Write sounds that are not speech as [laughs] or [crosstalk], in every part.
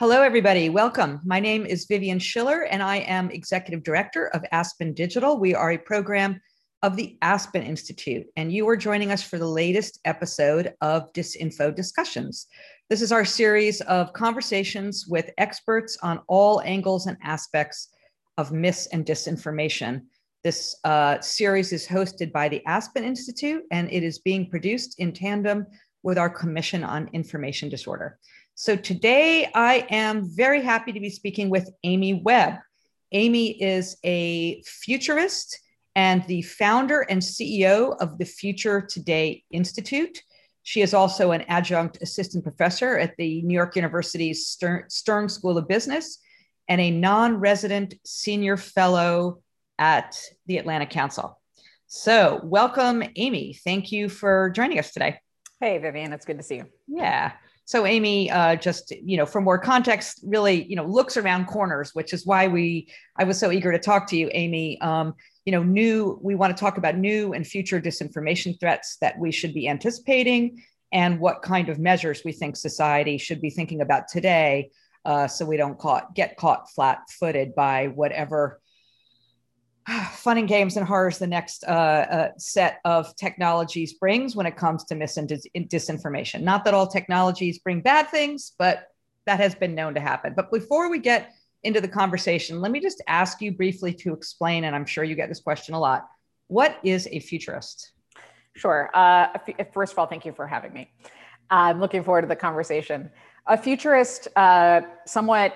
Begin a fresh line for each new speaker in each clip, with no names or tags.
Hello, everybody. Welcome. My name is Vivian Schiller, and I am Executive Director of Aspen Digital. We are a program of the Aspen Institute, and you are joining us for the latest episode of Disinfo Discussions. This is our series of conversations with experts on all angles and aspects of mis and disinformation. This uh, series is hosted by the Aspen Institute, and it is being produced in tandem with our Commission on Information Disorder. So today I am very happy to be speaking with Amy Webb. Amy is a futurist and the founder and CEO of the Future Today Institute. She is also an adjunct assistant professor at the New York University's Stern, Stern School of Business and a non resident senior fellow at the Atlantic Council. So, welcome, Amy. Thank you for joining us today.
Hey, Vivian, it's good to see you.
Yeah. So Amy, uh, just you know, for more context, really, you know, looks around corners, which is why we I was so eager to talk to you, Amy. Um, you know, new we want to talk about new and future disinformation threats that we should be anticipating, and what kind of measures we think society should be thinking about today, uh, so we don't caught get caught flat-footed by whatever [sighs] fun and games and horrors the next uh, uh, set of technologies brings when it comes to mis and dis- disinformation. Not that all technologies bring bad things, but that has been known to happen. But before we get into the conversation, let me just ask you briefly to explain, and I'm sure you get this question a lot. What is a futurist?
Sure. Uh, first of all, thank you for having me. I'm looking forward to the conversation. A futurist, uh, somewhat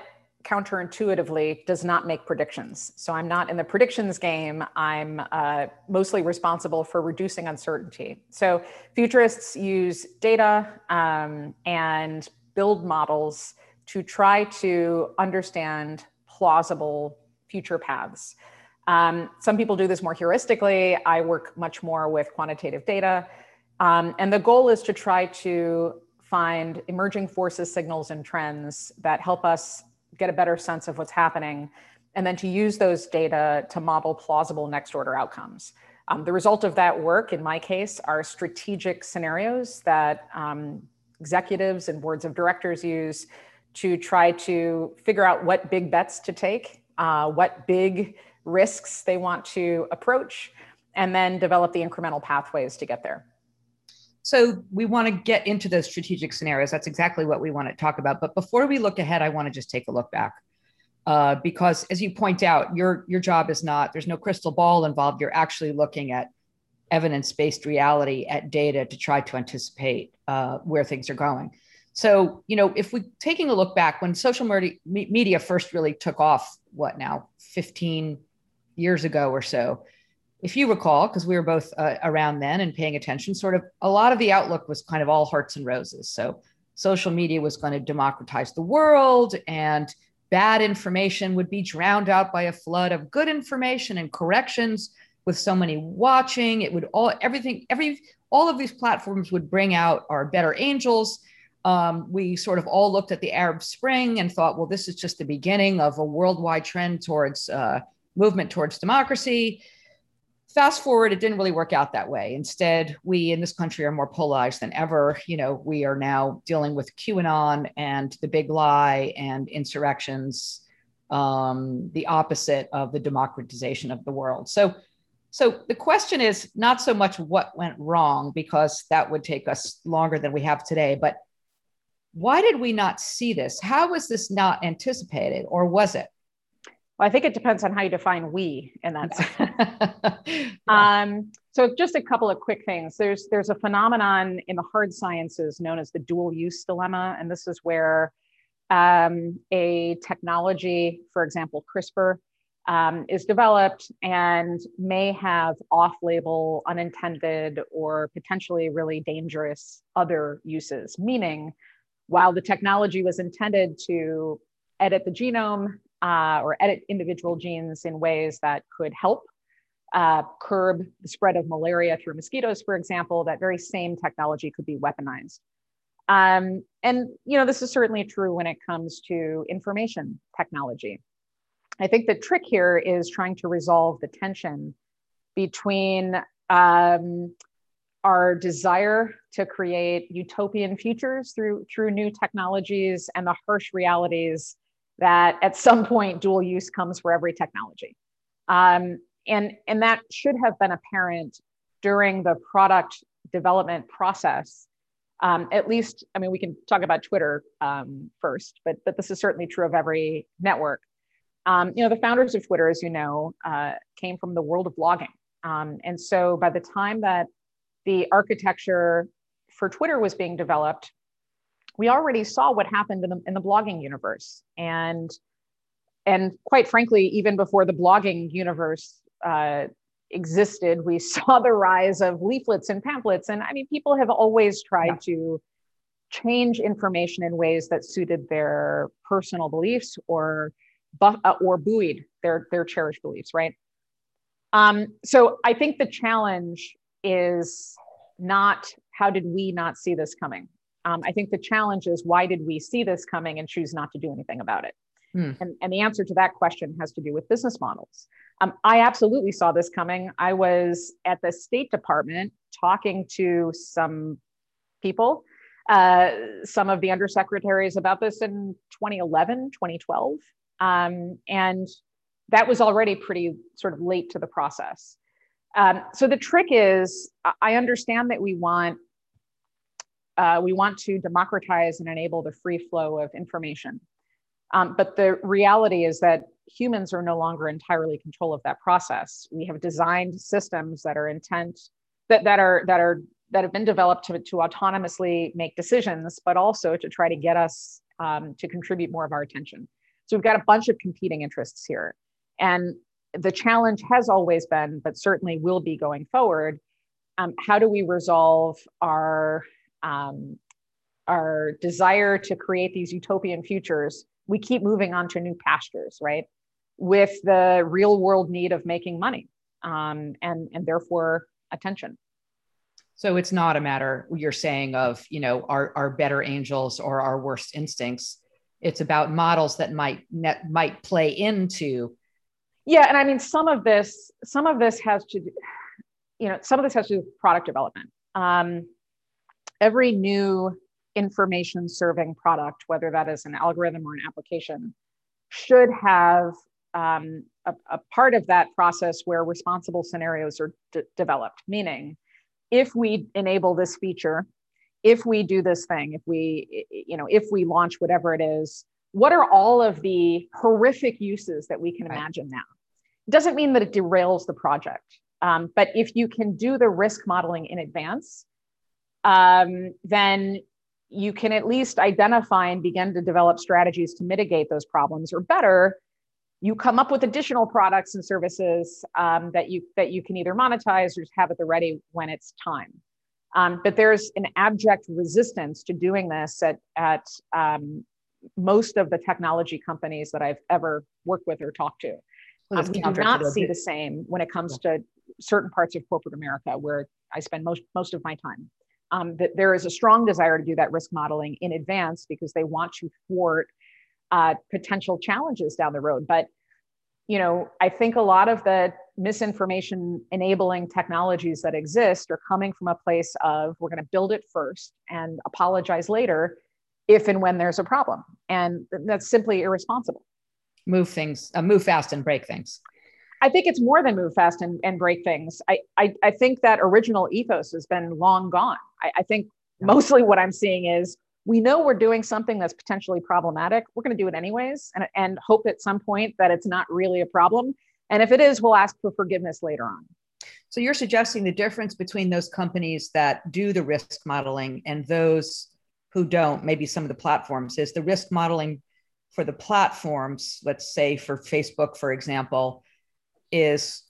counterintuitively does not make predictions. So I'm not in the predictions game. I'm uh, mostly responsible for reducing uncertainty. So futurists use data um, and build models to try to understand plausible future paths. Um, some people do this more heuristically. I work much more with quantitative data. Um, and the goal is to try to find emerging forces, signals, and trends that help us get a better sense of what's happening, and then to use those data to model plausible next order outcomes. Um, the result of that work, in my case, are strategic scenarios that um, executives and boards of directors use to try to figure out what big bets to take, uh, what big risks they want to approach, and then develop the incremental pathways to get there.
So we want to get into those strategic scenarios. That's exactly what we want to talk about. But before we look ahead, I want to just take a look back. Uh, because as you point out, your your job is not there's no crystal ball involved. You're actually looking at evidence-based reality, at data to try to anticipate uh, where things are going. So you know, if we taking a look back when social media first really took off, what now, 15 years ago or so, if you recall, because we were both uh, around then and paying attention, sort of a lot of the outlook was kind of all hearts and roses. So social media was going to democratize the world and bad information would be drowned out by a flood of good information and corrections with so many watching. It would all everything every all of these platforms would bring out our better angels. Um, we sort of all looked at the arab spring and thought well this is just the beginning of a worldwide trend towards uh, movement towards democracy fast forward it didn't really work out that way. Instead we in this country are more polarized than ever. You know we are now dealing with qanon and the big lie and insurrections um, the opposite of the democratization of the world. So so the question is not so much what went wrong because that would take us longer than we have today but why did we not see this? How was this not anticipated or was it
well, I think it depends on how you define we in that. [laughs] yeah. um, so just a couple of quick things. There's there's a phenomenon in the hard sciences known as the dual use dilemma, and this is where um, a technology, for example, CRISPR, um, is developed and may have off-label, unintended, or potentially really dangerous other uses. Meaning, while the technology was intended to edit the genome uh, or edit individual genes in ways that could help uh, curb the spread of malaria through mosquitoes, for example, that very same technology could be weaponized. Um, and you know, this is certainly true when it comes to information technology. I think the trick here is trying to resolve the tension between um, our desire to create utopian futures through through new technologies and the harsh realities that at some point dual use comes for every technology. Um, and and that should have been apparent during the product development process. Um, at least i mean we can talk about twitter um, first but but this is certainly true of every network. Um, you know the founders of twitter as you know uh, came from the world of blogging. Um, and so by the time that the architecture for twitter was being developed we already saw what happened in the, in the blogging universe and and quite frankly even before the blogging universe uh, existed, we [laughs] saw the rise of leaflets and pamphlets. And I mean, people have always tried yeah. to change information in ways that suited their personal beliefs or bu- uh, or buoyed their their cherished beliefs, right? Um, so I think the challenge is not how did we not see this coming. Um, I think the challenge is why did we see this coming and choose not to do anything about it. Hmm. And, and the answer to that question has to do with business models. Um, I absolutely saw this coming. I was at the State Department talking to some people, uh, some of the undersecretaries about this in 2011, 2012. Um, and that was already pretty sort of late to the process. Um, so the trick is, I understand that we want uh, we want to democratize and enable the free flow of information. Um, but the reality is that humans are no longer entirely control of that process. We have designed systems that are intent that, that are that are that have been developed to, to autonomously make decisions, but also to try to get us um, to contribute more of our attention. So we've got a bunch of competing interests here. And the challenge has always been, but certainly will be going forward, um, how do we resolve our um, our desire to create these utopian futures we keep moving on to new pastures, right? With the real world need of making money um, and, and therefore attention.
So it's not a matter you're saying of, you know, our, our better angels or our worst instincts. It's about models that might net, might play into.
Yeah. And I mean, some of this, some of this has to, you know, some of this has to do with product development. Um, every new information serving product, whether that is an algorithm or an application, should have um, a, a, part of that process where responsible scenarios are d- developed. Meaning, if we enable this feature, if we do this thing, if we, you know, if we launch whatever it is, what are all of the horrific uses that we can imagine now? It doesn't mean that it derails the project, um, but if you can do the risk modeling in advance, um, then you can at least identify and begin to develop strategies to mitigate those problems. Or better you come up with additional products and services um, that you that you can either monetize or just have at the ready when it's time. Um, but there's an abject resistance to doing this at, at um, most of the technology companies that i've ever worked with or talked to. Well, um, we do not see the same when it comes yeah. to certain parts of corporate america where i spend most most of my time um, that there is a strong desire to do that risk modeling in advance because they want to thwart uh, potential challenges down the road. But you know, I think a lot of the misinformation enabling technologies that exist are coming from a place of we're going to build it first and apologize later if and when there's a problem, and that's simply irresponsible.
Move things, uh, move fast and break things.
I think it's more than move fast and, and break things. I, I, I think that original ethos has been long gone. I, I think mostly what I'm seeing is we know we're doing something that's potentially problematic. We're going to do it anyways and, and hope at some point that it's not really a problem. And if it is, we'll ask for forgiveness later on.
So you're suggesting the difference between those companies that do the risk modeling and those who don't, maybe some of the platforms, is the risk modeling for the platforms, let's say for Facebook, for example, is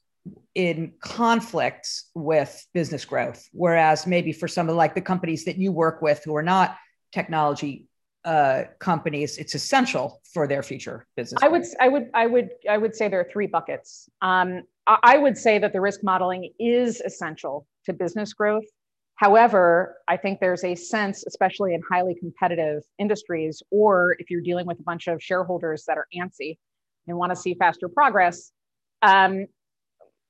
in conflict with business growth. Whereas maybe for some of like the companies that you work with who are not technology uh, companies it's essential for their future business
i would i would i would i would say there are three buckets. Um, i would say that the risk modeling is essential to business growth. However i think there's a sense especially in highly competitive industries or if you're dealing with a bunch of shareholders that are antsy and want to see faster progress um,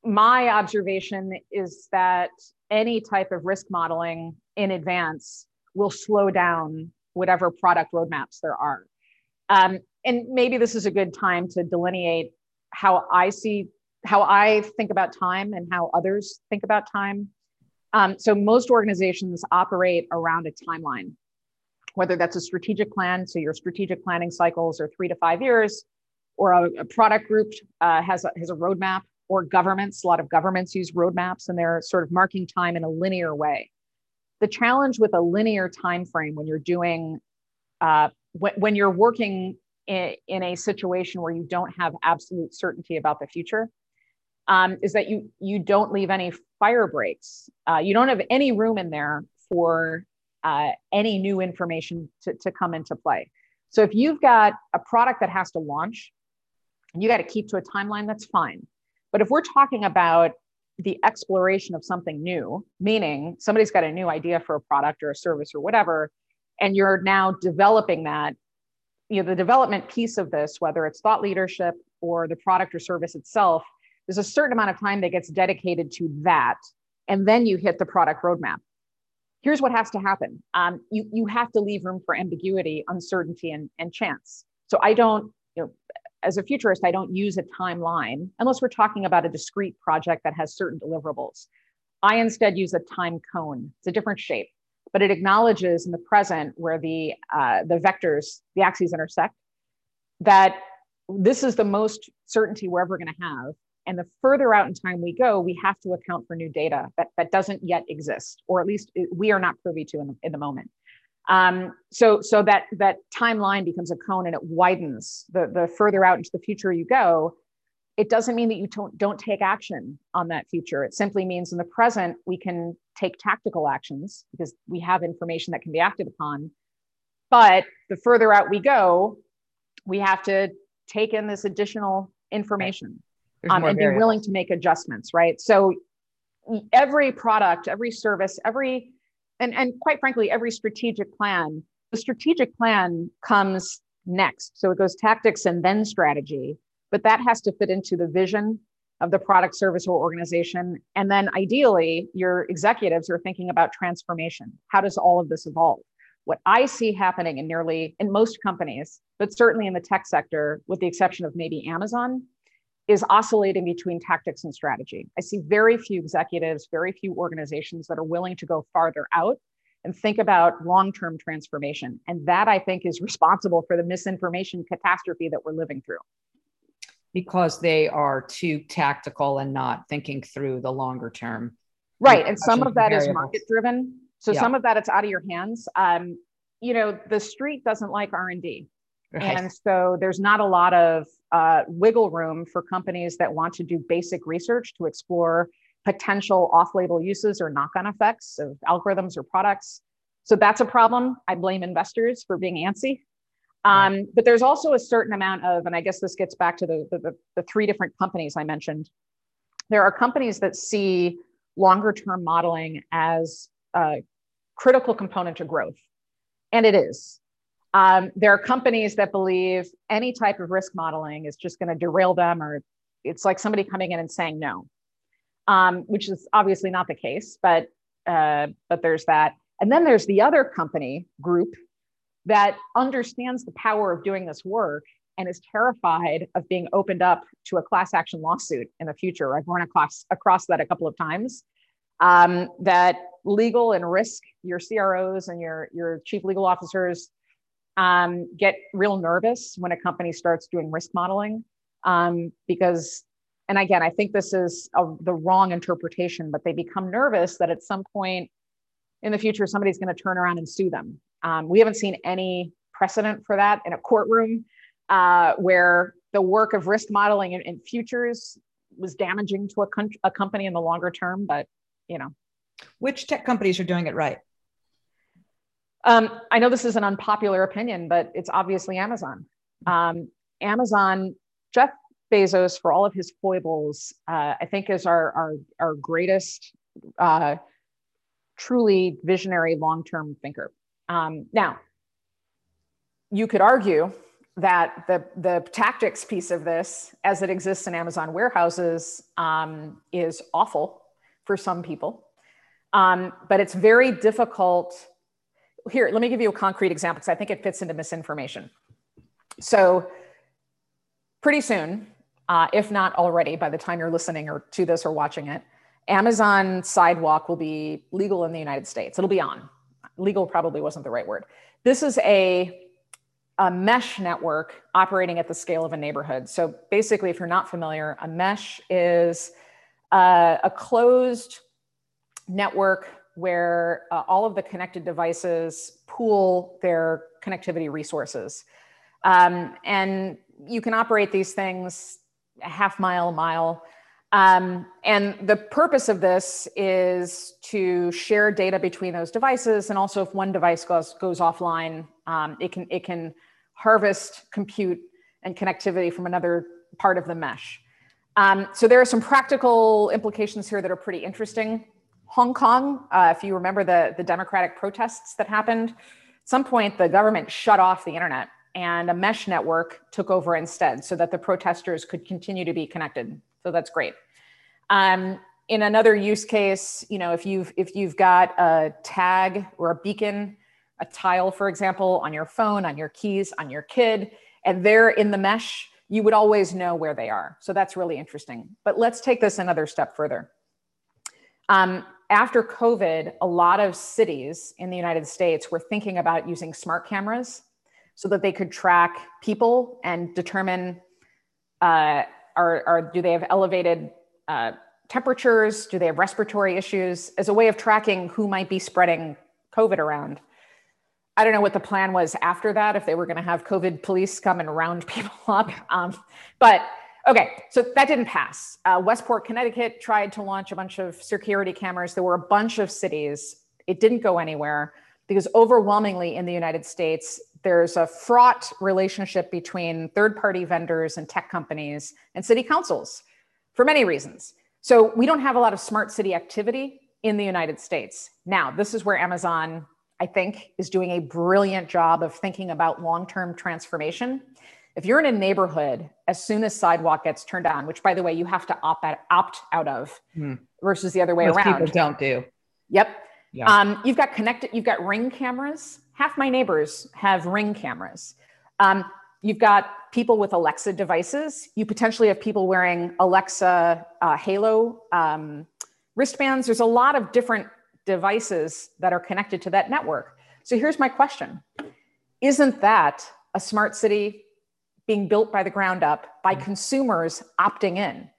my observation is that any type of risk modeling in advance will slow down whatever product roadmaps there are. Um, and maybe this is a good time to delineate how I see, how I think about time and how others think about time. Um, so most organizations operate around a timeline, whether that's a strategic plan, so your strategic planning cycles are three to five years, or a, a product group uh, has, a, has a roadmap, or governments, a lot of governments use roadmaps and they're sort of marking time in a linear way. The challenge with a linear time frame when you're doing, uh, when, when you're working in, in a situation where you don't have absolute certainty about the future, um, is that you you don't leave any fire breaks. Uh, you don't have any room in there for uh, any new information to, to come into play. So if you've got a product that has to launch, you got to keep to a timeline. That's fine. But if we're talking about the exploration of something new, meaning somebody's got a new idea for a product or a service or whatever, and you're now developing that, you know, the development piece of this, whether it's thought leadership or the product or service itself, there's a certain amount of time that gets dedicated to that. And then you hit the product roadmap. Here's what has to happen. Um, you, you have to leave room for ambiguity, uncertainty, and, and chance. So I don't, you know, as a futurist, I don't use a timeline unless we're talking about a discrete project that has certain deliverables. I instead use a time cone. It's a different shape, but it acknowledges in the present where the uh, the vectors, the axes intersect, that this is the most certainty we're ever going to have. And the further out in time we go, we have to account for new data that, that doesn't yet exist, or at least we are not privy to in the, in the moment. Um, so so that that timeline becomes a cone and it widens the, the further out into the future you go. It doesn't mean that you don't, don't take action on that future. It simply means in the present, we can take tactical actions because we have information that can be acted upon. But the further out we go, we have to take in this additional information um, and be willing to make adjustments, right? So every product, every service, every and, and quite frankly, every strategic plan, the strategic plan comes next. So it goes tactics and then strategy, but that has to fit into the vision of the product, service, or organization. And then ideally, your executives are thinking about transformation. How does all of this evolve? What I see happening in nearly in most companies, but certainly in the tech sector, with the exception of maybe Amazon, is oscillating between tactics and strategy. I see very few executives, very few organizations that are willing to go farther out and think about long term transformation. And that I think is responsible for the misinformation catastrophe that we're living through.
Because they are too tactical and not thinking through the longer term.
Right. And some of that variables. is market driven. So yeah. some of that it's out of your hands. Um, you know, the street doesn't like R&D. Right. And so there's not a lot of uh, wiggle room for companies that want to do basic research to explore potential off label uses or knock on effects of algorithms or products. So that's a problem. I blame investors for being antsy. Um, right. But there's also a certain amount of, and I guess this gets back to the, the, the three different companies I mentioned. There are companies that see longer term modeling as a critical component to growth. And it is. Um, there are companies that believe any type of risk modeling is just going to derail them, or it's like somebody coming in and saying no, um, which is obviously not the case. But uh, but there's that, and then there's the other company group that understands the power of doing this work and is terrified of being opened up to a class action lawsuit in the future. I've run across across that a couple of times. Um, that legal and risk, your CROs and your your chief legal officers um, get real nervous when a company starts doing risk modeling um, because and again i think this is a, the wrong interpretation but they become nervous that at some point in the future somebody's going to turn around and sue them. Um, we haven't seen any precedent for that in a courtroom uh, where the work of risk modeling in, in futures was damaging to a, con- a company in the longer term but you know.
Which tech companies are doing it right
um, I know this is an unpopular opinion, but it's obviously Amazon. Um, Amazon, Jeff Bezos, for all of his foibles, uh, I think is our our, our greatest, uh, truly visionary long term thinker. Um, now, you could argue that the the tactics piece of this, as it exists in Amazon warehouses, um, is awful for some people. Um, but it's very difficult. Here, let me give you a concrete example because I think it fits into misinformation. So, pretty soon, uh, if not already, by the time you're listening or to this or watching it, Amazon Sidewalk will be legal in the United States. It'll be on. Legal probably wasn't the right word. This is a, a mesh network operating at the scale of a neighborhood. So basically, if you're not familiar, a mesh is uh, a closed network where uh, all of the connected devices pool their connectivity resources. Um, and you can operate these things a half mile, a mile. Um, and the purpose of this is to share data between those devices, and also if one device goes goes offline, um, it can it can harvest compute and connectivity from another part of the mesh. Um, so there are some practical implications here that are pretty interesting. Hong Kong, uh, if you remember the the democratic protests that happened, at some point the government shut off the internet and a mesh network took over instead so that the protesters could continue to be connected. So that's great. Um, in another use case, you know, if you've if you've got a tag or a beacon, a tile, for example, on your phone, on your keys, on your kid, and they're in the mesh, you would always know where they are. So that's really interesting. But let's take this another step further. Um, after COVID, a lot of cities in the United States were thinking about using smart cameras so that they could track people and determine uh, are, are, do they have elevated uh, temperatures? Do they have respiratory issues as a way of tracking who might be spreading COVID around? I don't know what the plan was after that, if they were going to have COVID police come and round [laughs] people up. Um, but okay, so that didn't pass. Uh, Westport, Connecticut tried to launch a bunch of security cameras. There were a bunch of cities. It didn't go anywhere because overwhelmingly in the United States, there's a fraught relationship between third party vendors and tech companies and city councils for many reasons. So we don't have a lot of smart city activity in the United States. Now, this is where Amazon, I think, is doing a brilliant job of thinking about long term transformation. If you're in a neighborhood, as soon as sidewalk gets turned on, which by the way, you have to opt out, opt out of hmm. versus the other way
Most
around.
People don't do.
Yep. Yeah. Um, you've got connected, you've got ring cameras. Half my neighbors have ring cameras. Um, you've got people with Alexa devices. You potentially have people wearing Alexa uh, Halo um, wristbands. There's a lot of different devices that are connected to that network. So here's my question Isn't that a smart city being built by the ground up by consumers opting in?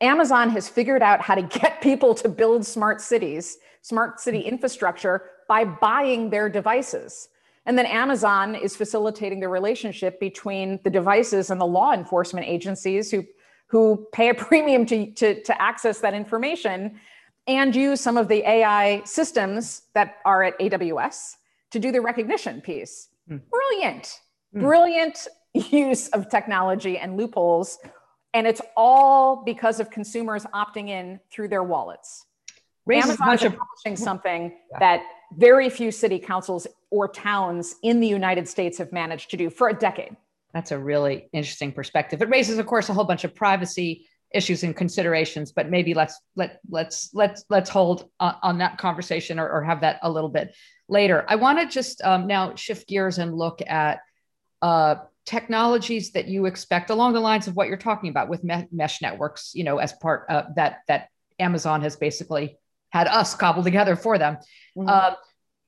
Amazon has figured out how to [laughs] get people to build smart cities, smart city infrastructure by buying their devices. And then Amazon is facilitating the relationship between the devices and the law enforcement agencies who, who pay a [laughs] premium to, to, to access that information and use some of the AI systems that are at AWS to do the recognition piece. Mm. Brilliant, mm. brilliant use of technology and loopholes and it's all because of consumers opting in through their wallets. Raises Amazon is accomplishing something yeah. that very few city councils or towns in the United States have managed to do for a decade.
That's a really interesting perspective. It raises, of course, a whole bunch of privacy issues and considerations, but maybe let's let let's let's let's hold on, on that conversation or, or, have that a little bit later. I want to just um, now shift gears and look at uh, technologies that you expect along the lines of what you're talking about with me- mesh networks you know as part of that that amazon has basically had us cobble together for them mm-hmm. uh,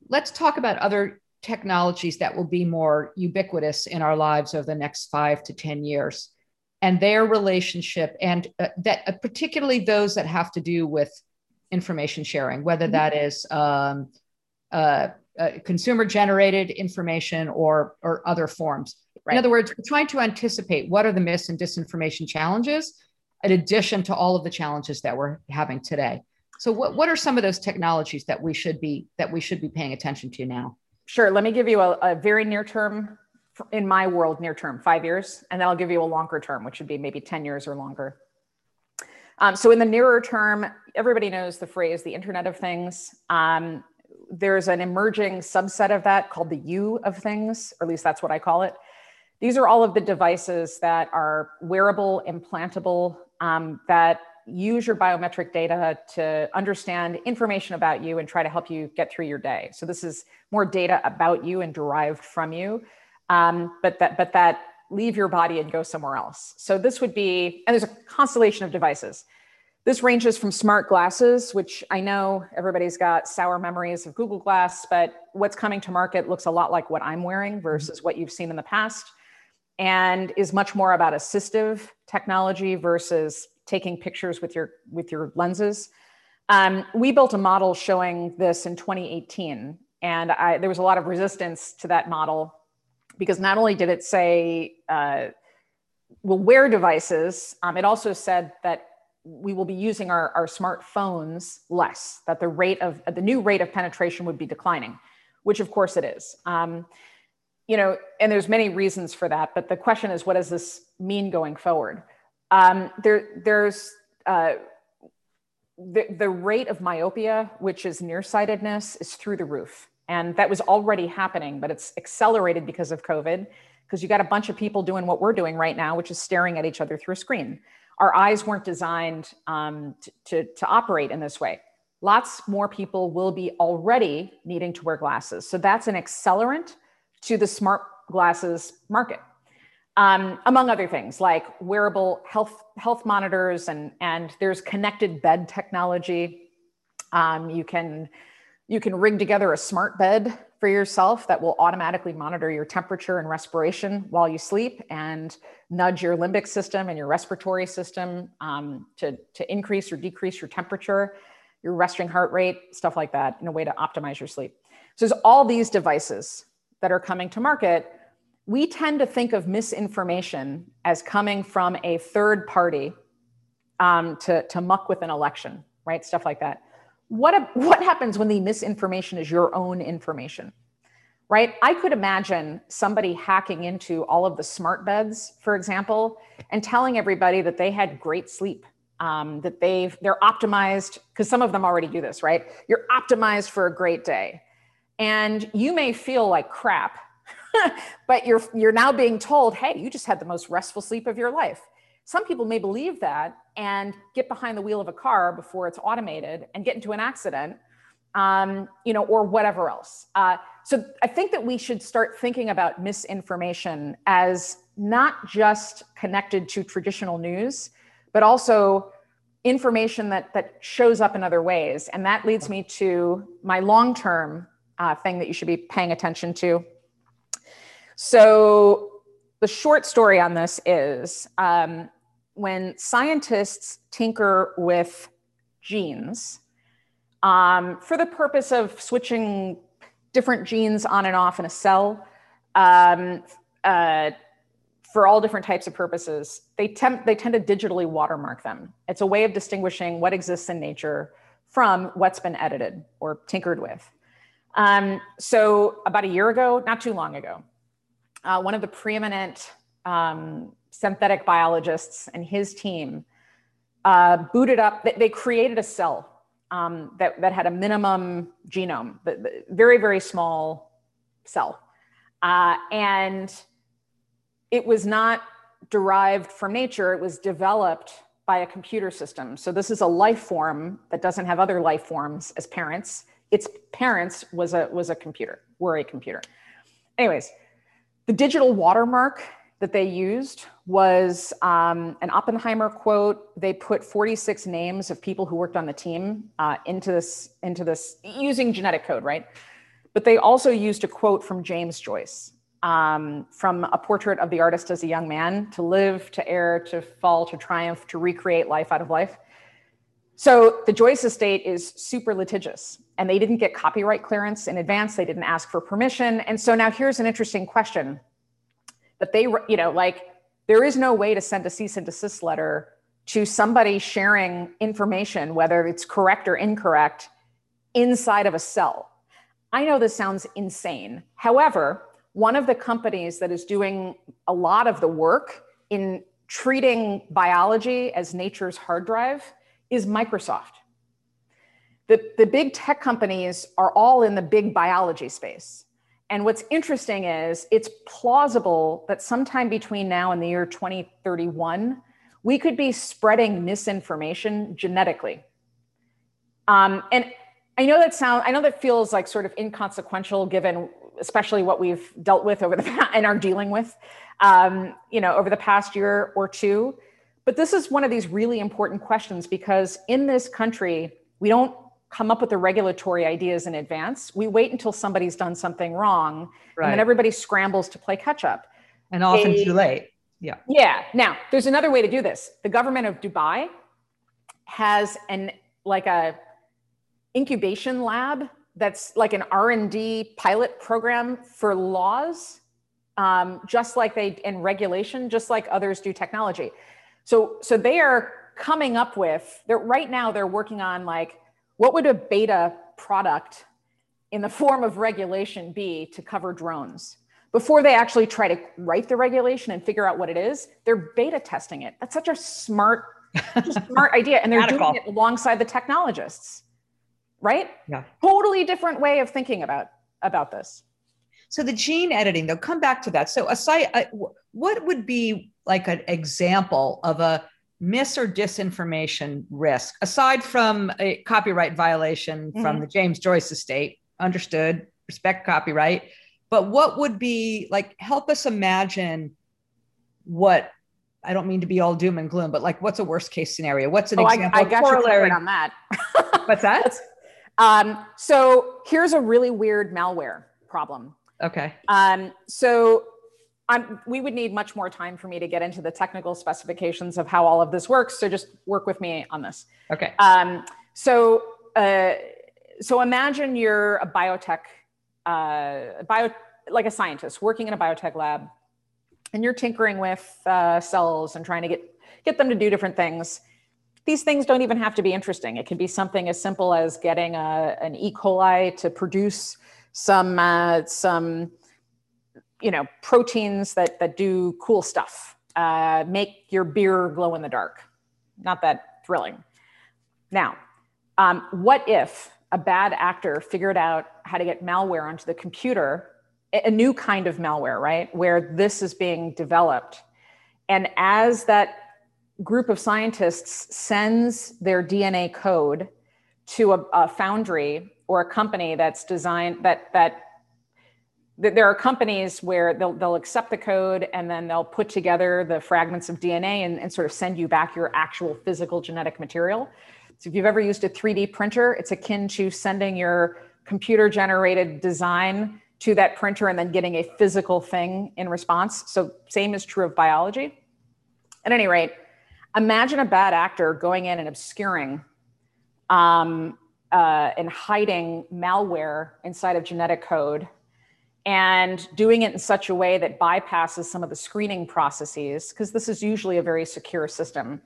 let's talk about other technologies that will be more ubiquitous in our lives over the next five to ten years and their relationship and uh, that uh, particularly those that have to do with information sharing whether mm-hmm. that is um, uh, uh, consumer generated information or or other forms Right. In other words, we're trying to anticipate what are the mis and disinformation challenges, in addition to all of the challenges that we're having today. So, what, what are some of those technologies that we should be that we should be paying attention to now?
Sure. Let me give you a, a very near term, in my world, near term, five years, and then I'll give you a longer term, which would be maybe ten years or longer. Um, so, in the nearer term, everybody knows the phrase the Internet of Things. Um, there's an emerging subset of that called the U of Things, or at least that's what I call it. These are all of the devices that are wearable, implantable, um, that use your biometric data to understand information about you and try to help you get through your day. So this is more data about you and derived from you, um, but that but that leave your body and go somewhere else. So this would be, and there's a constellation of devices. This ranges from smart glasses, which I know everybody's got sour memories of Google Glass, but what's coming to market looks a lot like what I'm wearing versus what you've seen in the past and is much more about assistive technology versus taking pictures with your with your lenses. Um, we built a model showing this in 2018, and I, there was a lot of resistance to that model because not only did it say uh, we'll wear devices, um, it also said that we will be using our, our smartphones less, that the rate of the new rate of penetration would be declining, which of course it is. Um, you know, and there's many reasons for that, but the question is, what does this mean going forward? Um, there, there's uh, the, the rate of myopia, which is nearsightedness, is through the roof. And that was already happening, but it's accelerated because of COVID, because you got a bunch of people doing what we're doing right now, which is staring at each other through a screen. Our eyes weren't designed um, to, to, to operate in this way. Lots more people will be already needing to wear glasses. So that's an accelerant to the smart glasses market. Um, among other things like wearable health health monitors and and there's connected bed technology. Um, you can you can rig together a smart bed for yourself that will automatically monitor your temperature and respiration while you sleep and nudge your limbic system and your respiratory system um, to, to increase or decrease your temperature, your resting heart rate, stuff like that, in a way to optimize your sleep. So there's all these devices that are coming to market, we tend to think of misinformation as coming from a third party um, to, to muck with an election, right? Stuff like that. What, [laughs] what happens when the misinformation is your own information, right? I could imagine somebody hacking into all of the smart beds, for example, and telling everybody that they had great sleep um, that they've they're optimized because some of them already do this right you're optimized for a great day and you may feel like crap [laughs] but you're you're now being told hey you just had the most restful sleep of your life. Some people may believe that and get behind the wheel of a car before it's automated and get into an accident um, you know or whatever else. Uh, so i think that we should start thinking about misinformation as not just connected to traditional news but also information that that shows up in other ways. And that leads me to my long term uh, thing that you should be paying attention to. So, the short story on this is um, when scientists tinker with genes um, for the purpose of switching different genes on and off in a cell um, uh, for all different types of purposes, they, temp- they tend to digitally watermark them. It's a way of distinguishing what exists in nature from what's been edited or tinkered with. Um, so about a year ago, not too long ago, uh, one of the preeminent um, synthetic biologists and his team uh, booted up, they, created a cell um, that, that had a minimum genome, very, very small cell. Uh, and it was not derived from nature, it was developed by a computer system. So this is a life form that doesn't have other life forms as parents its parents was a was a computer, were a computer. Anyways, the digital watermark that they used was um, an Oppenheimer quote. They put 46 names of people who worked on the team uh, into this into this using genetic code, right? But they also used a quote from James Joyce um, from a portrait of the artist as a young man: "To live, to err, to fall, to triumph, to recreate life out of life." So the Joyce estate is super litigious and they didn't get copyright clearance in advance. They didn't ask for permission. And so now here's an interesting question that they, you know, like there is no way to send a cease and desist letter to somebody sharing information, whether it's correct or incorrect, inside of a cell. I know this sounds insane. However, one of the companies that is doing a lot of the work in treating biology as nature's hard drive is Microsoft. The, the big tech companies are all in the big biology space. And what's interesting is it's plausible that sometime between now and the year 2031, we could be spreading misinformation genetically. Um, and I know that sounds, I know that feels like sort of inconsequential given especially what we've dealt with over the past, [laughs] and are dealing with um, you know over the past year or two. But this is one of these really important questions because in this country, we don't come up with the regulatory ideas in advance. We wait until somebody's done something wrong, right. and then everybody scrambles to play catch up.
And often A, too late. Yeah.
Yeah. Now, there's another way to do this. The government of Dubai has an like a incubation lab that's like an r&d pilot program for laws um, just like they in regulation just like others do technology so so they are coming up with they're right now they're working on like what would a beta product in the form of regulation be to cover drones before they actually try to write the regulation and figure out what it is they're beta testing it that's such a smart smart [laughs] idea and they're doing it alongside the technologists right?
Yeah.
Totally different way of thinking about about this.
So the gene editing, they'll come back to that. So aside, uh, what would be like an example of a mis or disinformation risk aside from a copyright violation mm-hmm. from the James Joyce estate? Understood, respect copyright. But what would be like? Help us imagine what I don't mean to be all doom and gloom, but like, what's a worst case scenario? What's an
oh,
example?
I, I got corollary on that. [laughs] [laughs]
what's that?
Um, so here's a really weird malware problem.
Okay.
Um, so I'm, we would need much more time for me to get into the technical specifications of how all of this works. So just work with me on this.
Okay.
Um, so, uh, so imagine you're a biotech, uh, bio, like a scientist working in a biotech lab, and you're tinkering with uh, cells and trying to get get them to do different things these things don't even have to be interesting. It can be something as simple as getting a, an E. coli to produce some uh, some you know proteins that that do cool stuff. Uh, make your beer glow in the dark. Not that thrilling. Now, um, what if a bad actor figured out how to get malware onto the computer, a new kind of malware, right? Where this is being developed. And as that group of scientists sends their DNA code to a, a, foundry or a company that's designed that that there are companies where they'll, they'll accept the code and then they'll put together the fragments of DNA and, and sort of send you back your actual physical genetic material. So if you've ever used a 3D printer, it's akin to sending your computer generated design to that printer and then getting a physical thing in response. So same is true of biology. At any rate, imagine a bad actor going in and obscuring um, uh, and hiding malware inside of genetic code and doing it in such a way that bypasses some of the screening processes, because this is usually a very secure system,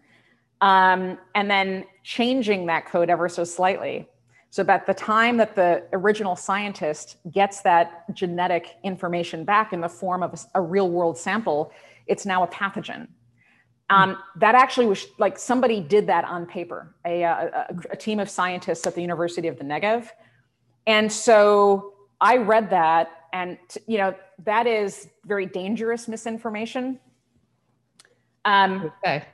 um, and then changing that code ever so slightly. So, at the time that the original scientist gets that genetic information back in the form of a, a real world sample, it's now a pathogen. Um, that actually was like somebody did that on paper, a, a, a, team of scientists at the University of the Negev. And so I read that, and you know that is very dangerous misinformation. Um,
okay.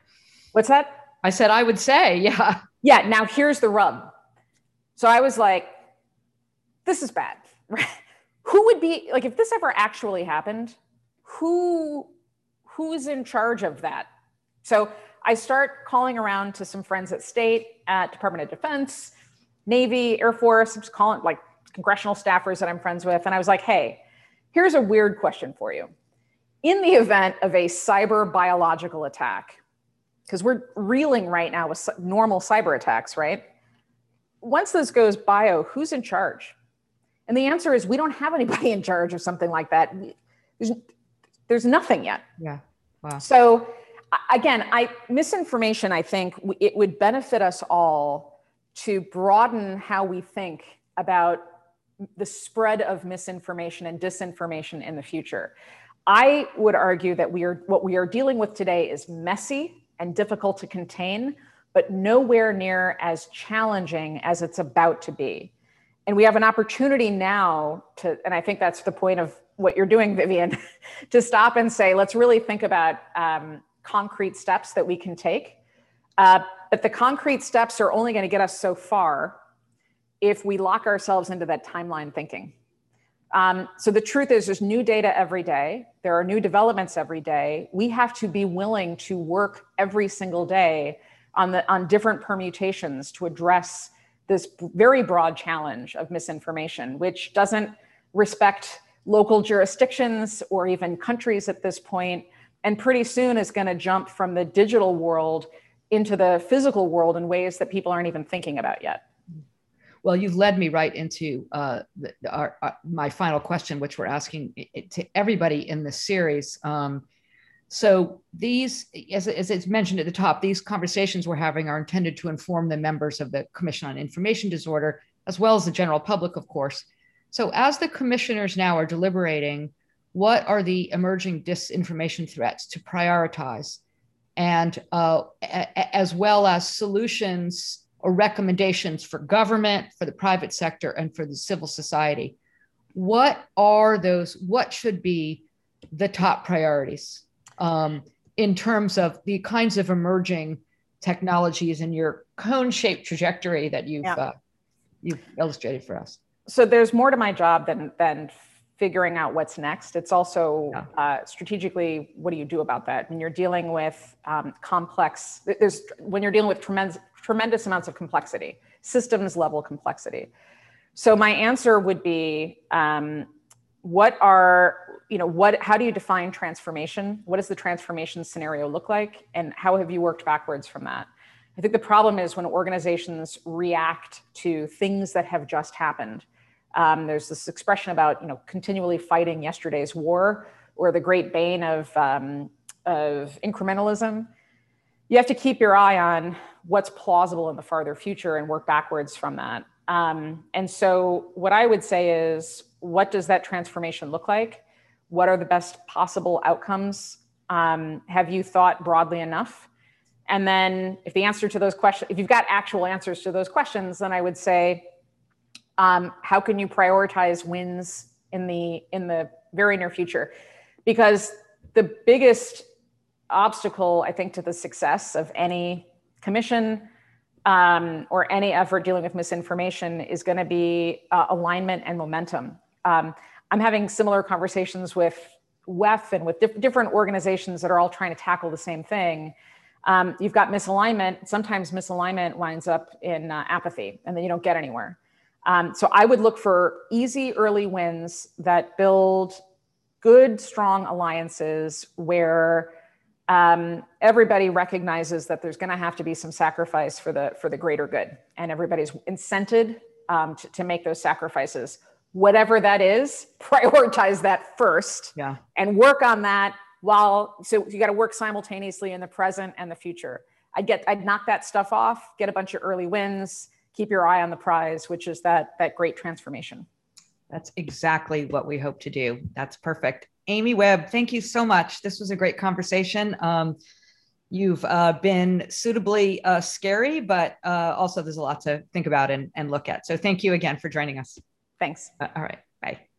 What's that?
I said I would say, [laughs] yeah.
Yeah. Now here's the rub. So I was like, this is bad. [laughs] who would be like if this ever actually happened? Who who's in charge of that? So I start calling around to some friends at state, at Department of Defense, Navy, Air Force, I'm just calling like congressional staffers that I'm friends with. And I was like, hey, here's a weird question for you. In the event of a cyber biological attack, because we're reeling right now with normal cyber attacks, right? Once this goes bio, who's in charge? And the answer is we don't have anybody in charge of something like that. There's, there's nothing yet.
Yeah.
Wow. So again, I misinformation. I think it would benefit us all to broaden how we think about the spread of misinformation and disinformation in the future. I would argue that we are what we are dealing with today is messy and difficult to contain, but nowhere near as challenging as it's about to be. And we have an opportunity now to, and I think that's the point of what you're doing, Vivian, [laughs] to stop and say, let's really think about um, concrete steps that we can take. Uh, but the concrete steps are only going to get us so far if we lock ourselves into that timeline thinking. Um, so the truth is, there's new data every day. There are new developments every day. We have to be willing to work every single day on the on different permutations to address this very broad challenge of misinformation, which doesn't respect local jurisdictions or even countries at this point, and pretty soon is going to jump from the digital world into the physical world in ways that people aren't even thinking about yet.
Well, you've led me right into uh, the, our, our, my final question, which we're asking to everybody in this series. Um, so these, as, as it's mentioned at the top, these conversations we're having are intended to inform the members of the Commission on Information Disorder, as well as the general public, of course. So as the commissioners now are deliberating, what are the emerging disinformation threats to prioritize? And uh, as well as solutions or recommendations for government, for the private sector, and for the civil society. What are those? What should be the top priorities um, in terms of the kinds of emerging technologies and your cone-shaped trajectory that you've yeah. uh, you've illustrated for us?
So there's more to my job than than figuring out what's next. It's also yeah. uh, strategically, what do you do about that when you're dealing with um, complex? There's when you're dealing with tremendous tremendous amounts of complexity, systems level complexity. So my answer would be, um, what are you know what? How do you define transformation? What does the transformation scenario look like, and how have you worked backwards from that? I think the problem is when organizations react to things that have just happened um, there's this expression about you know continually fighting yesterday's war, or the great bane of um, of incrementalism. You have to keep your eye on what's plausible in the farther future and work backwards from that. Um, and so, what I would say is, what does that transformation look like? What are the best possible outcomes? Um, have you thought broadly enough? And then, if the answer to those questions, if you've got actual answers to those questions, then I would say, um, how can you prioritize wins in the in the very near future because the biggest obstacle i think to the success of any commission um, or any effort dealing with misinformation is going to be uh, alignment and momentum. Um, i'm having similar conversations with WEF and with diff- different organizations that are all trying to tackle the same thing. Um, you've got misalignment. Sometimes misalignment winds up in uh, apathy and then you don't get anywhere. Um, so I would look for easy early wins that build good, strong alliances where um, everybody recognizes that there's going to have to be some sacrifice for the for the greater good, and everybody's incented um, to, to make those sacrifices. Whatever that is, [laughs] prioritize that first,
yeah.
and work on that while. So you got to work simultaneously in the present and the future. I'd get I'd knock that stuff off, get a bunch of early wins keep your eye on the prize, which is that that great transformation.
That's exactly what we hope to do. That's perfect. Amy Webb, thank you so much. This was a great conversation. Um, you've uh, been suitably uh, scary, but uh, also there's a lot to think about and, and look at. So thank you again for joining us.
Thanks.
Uh, all right. Bye.